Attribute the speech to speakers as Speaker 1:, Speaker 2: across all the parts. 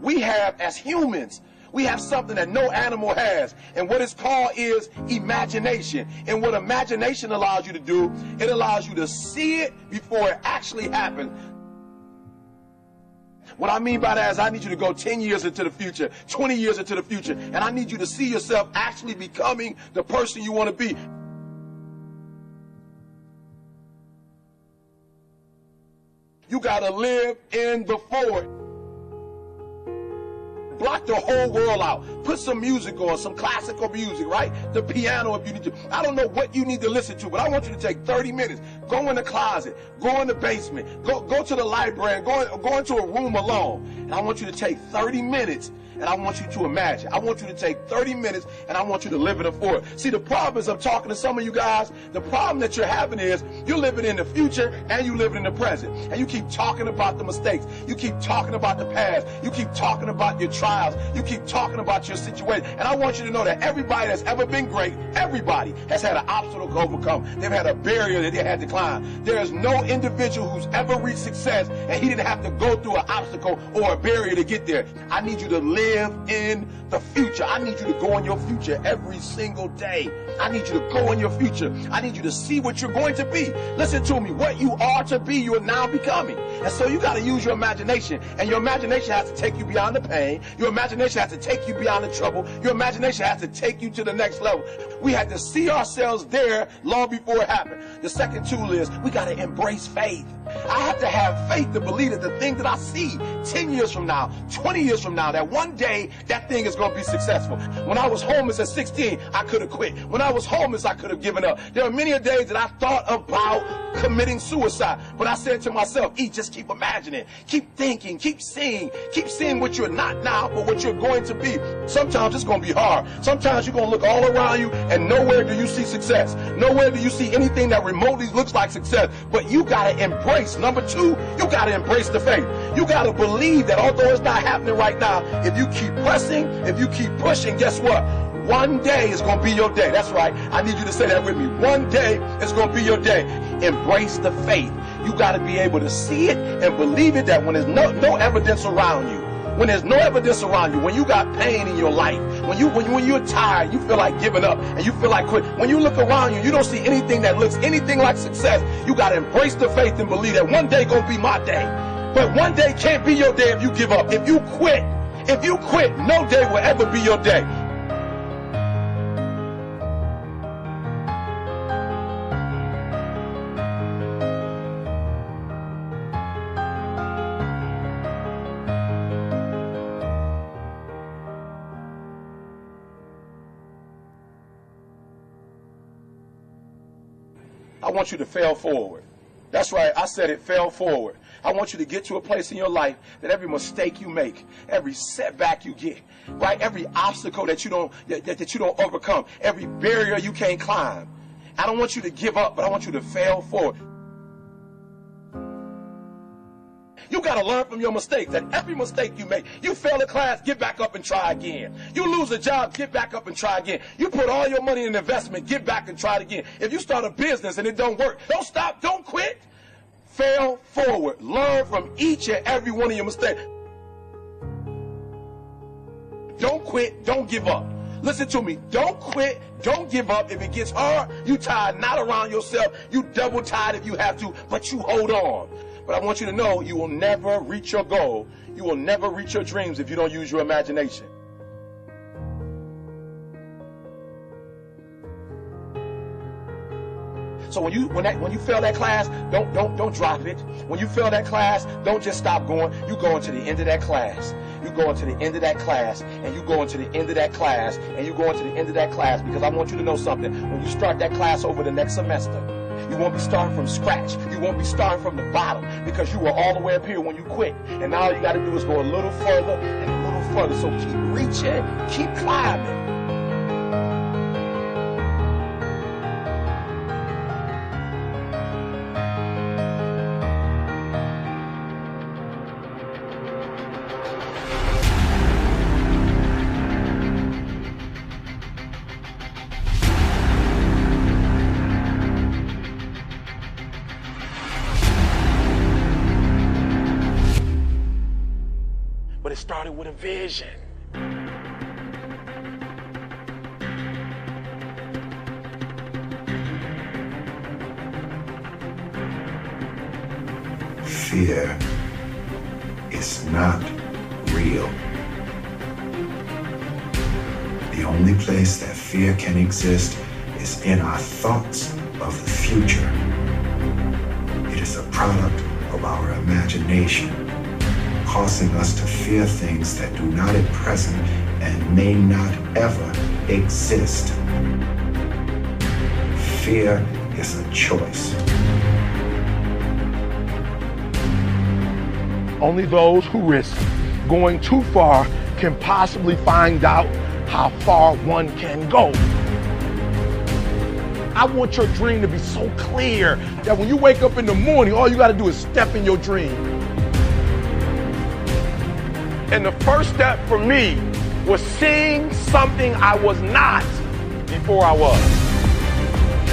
Speaker 1: we have as humans. We have something that no animal has. And what it's called is imagination. And what imagination allows you to do, it allows you to see it before it actually happens. What I mean by that is I need you to go 10 years into the future, 20 years into the future, and I need you to see yourself actually becoming the person you want to be. You got to live in the forward. Block the whole world out. Put some music on, some classical music, right? The piano if you need to. I don't know what you need to listen to, but I want you to take 30 minutes. Go in the closet. Go in the basement. Go, go to the library. Go, go into a room alone. And I want you to take 30 minutes and I want you to imagine. I want you to take 30 minutes and I want you to live in the forward. See, the problem is I'm talking to some of you guys. The problem that you're having is you're living in the future and you living in the present. And you keep talking about the mistakes. You keep talking about the past. You keep talking about your trials. You keep talking about your situation. And I want you to know that everybody that's ever been great, everybody has had an obstacle to overcome. They've had a barrier that they had to climb. There is no individual who's ever reached success and he didn't have to go through an obstacle or a barrier to get there. I need you to live in the future. I need you to go in your future every single day. I need you to go in your future. I need you to see what you're going to be. Listen to me. What you are to be, you are now becoming. And so you got to use your imagination. And your imagination has to take you beyond the pain. Your imagination has to take you beyond the trouble. Your imagination has to take you to the next level. We had to see ourselves there long before it happened. The second tool is we got to embrace faith. I have to have faith to believe that the thing that I see 10 years from now, 20 years from now, that one day that thing is going to be successful. When I was homeless at 16, I could have quit. When I was homeless, I could have given up. There are many days that I thought about committing suicide, but I said to myself, E, just keep imagining, keep thinking, keep seeing, keep seeing what you're not now, but what you're going to be. Sometimes it's going to be hard. Sometimes you're going to look all around you and nowhere do you see success. Nowhere do you see anything that remotely looks like success, but you got to embrace. Number two, you got to embrace the faith. You got to believe that although it's not happening right now, if you keep pressing, if you keep pushing, guess what? One day is going to be your day. That's right. I need you to say that with me. One day is going to be your day. Embrace the faith. You got to be able to see it and believe it that when there's no, no evidence around you, when there's no evidence around you, when you got pain in your life, when you when, when you're tired, you feel like giving up and you feel like quit. When you look around you, you don't see anything that looks anything like success. You got to embrace the faith and believe that one day to be my day. But one day can't be your day if you give up. If you quit, if you quit, no day will ever be your day. Want you to fail forward. That's right. I said it, fail forward. I want you to get to a place in your life that every mistake you make, every setback you get, right? Every obstacle that you don't that, that you don't overcome, every barrier you can't climb. I don't want you to give up, but I want you to fail forward. You got to learn from your mistakes. And every mistake you make, you fail a class, get back up and try again. You lose a job, get back up and try again. You put all your money in investment, get back and try it again. If you start a business and it don't work, don't stop, don't quit. Fail forward. Learn from each and every one of your mistakes. Don't quit, don't give up. Listen to me. Don't quit. Don't give up. If it gets hard, you tie a knot around yourself. You double tied if you have to, but you hold on. But I want you to know you will never reach your goal. You will never reach your dreams if you don't use your imagination. So when you when that when you fail that class, don't don't don't drop it. When you fail that class, don't just stop going. You go into the end of that class. You go into the end of that class, and you go into the end of that class, and you go into the end of that class because I want you to know something. When you start that class over the next semester, you won't be starting from scratch. You won't be starting from the bottom because you were all the way up here when you quit. And now all you got to do is go a little further and a little further. So keep reaching, keep climbing. Started with a vision.
Speaker 2: Fear is not real. The only place that fear can exist is in our thoughts of the future. It is a product of our imagination, causing us to fear things that do not at present and may not ever exist. Fear is a choice.
Speaker 1: Only those who risk going too far can possibly find out how far one can go. I want your dream to be so clear that when you wake up in the morning, all you got to do is step in your dream. And the first step for me was seeing something I was not before I was.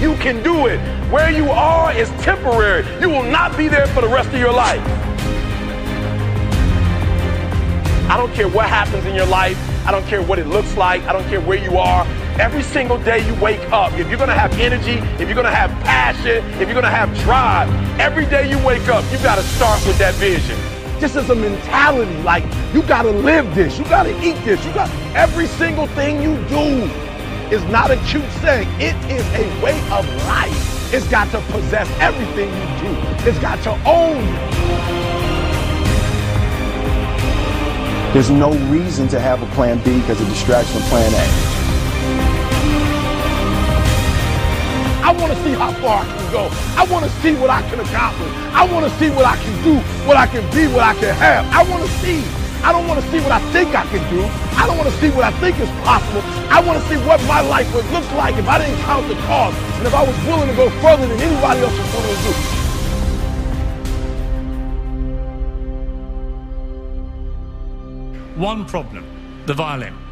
Speaker 1: You can do it. Where you are is temporary. You will not be there for the rest of your life. I don't care what happens in your life. I don't care what it looks like. I don't care where you are. Every single day you wake up, if you're going to have energy, if you're going to have passion, if you're going to have drive, every day you wake up, you got to start with that vision. This is a mentality. Like, you got to live this. You got to eat this. You got every single thing you do is not a cute saying. It is a way of life. It's got to possess everything you do. It's got to own you.
Speaker 3: There's no reason to have a plan B because it distracts from plan A.
Speaker 1: I want to see how far I can go. I want to see what I can accomplish. I want to see what I can do, what I can be, what I can have. I want to see. I don't want to see what I think I can do. I don't want to see what I think is possible. I want to see what my life would look like if I didn't count the cost and if I was willing to go further than anybody else was willing to do.
Speaker 4: one problem the violin.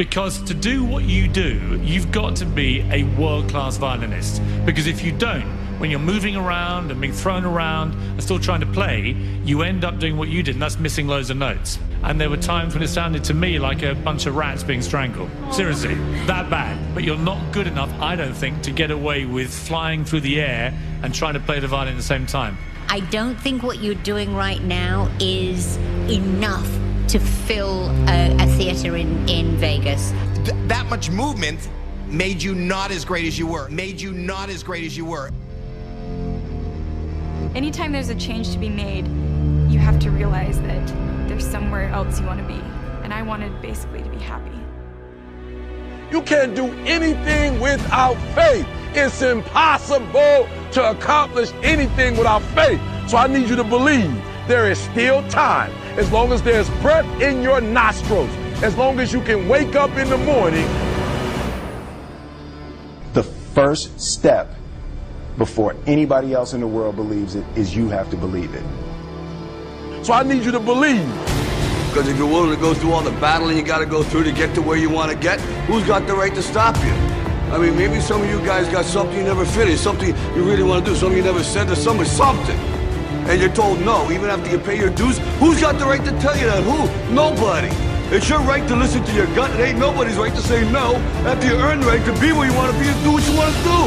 Speaker 4: Because to do what you do, you've got to be a world class violinist. Because if you don't, when you're moving around and being thrown around and still trying to play, you end up doing what you did, and that's missing loads of notes. And there were times when it sounded to me like a bunch of rats being strangled. Seriously, that bad. But you're not good enough, I don't think, to get away with flying through the air and trying to play the violin at the same time.
Speaker 5: I don't think what you're doing right now is enough to fill a, a theater in, in Vegas.
Speaker 6: Th- that much movement made you not as great as you were, made you not as great as you were.
Speaker 7: Anytime there's a change to be made, you have to realize that there's somewhere else you want to be. And I wanted basically to be happy.
Speaker 1: You can't do anything without faith. It's impossible to accomplish anything without faith. So I need you to believe there is still time as long as there's breath in your nostrils, as long as you can wake up in the morning.
Speaker 3: The first step before anybody else in the world believes it is you have to believe it.
Speaker 1: So I need you to believe.
Speaker 8: Because if you're willing to go through all the battling you got to go through to get to where you want to get, who's got the right to stop you? I mean, maybe some of you guys got something you never finished, something you really want to do, something you never said to somebody, something and you're told no, even after you pay your dues, who's got the right to tell you that? Who? Nobody. It's your right to listen to your gut. It ain't nobody's right to say no after you earn the right to be where you want to be and do what you want to do.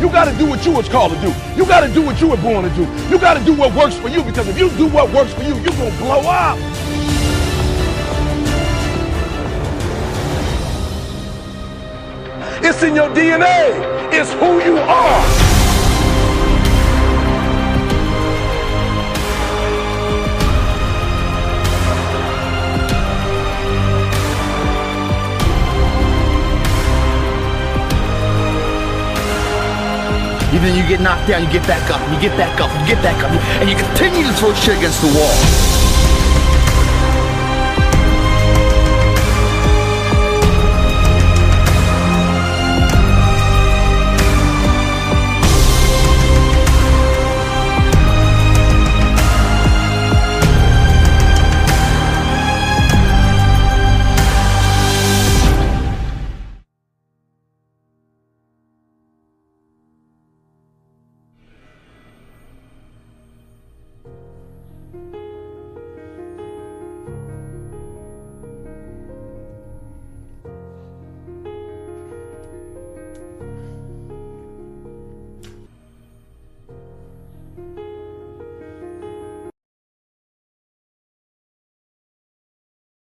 Speaker 1: You got to do what you was called to do. You got to do what you were born to do. You got to do what works for you because if you do what works for you, you're going to blow up. It's in your DNA. It's who you are.
Speaker 9: Even you get knocked down, you get back up, and you get back up, and you get back up, and you continue to throw shit against the wall.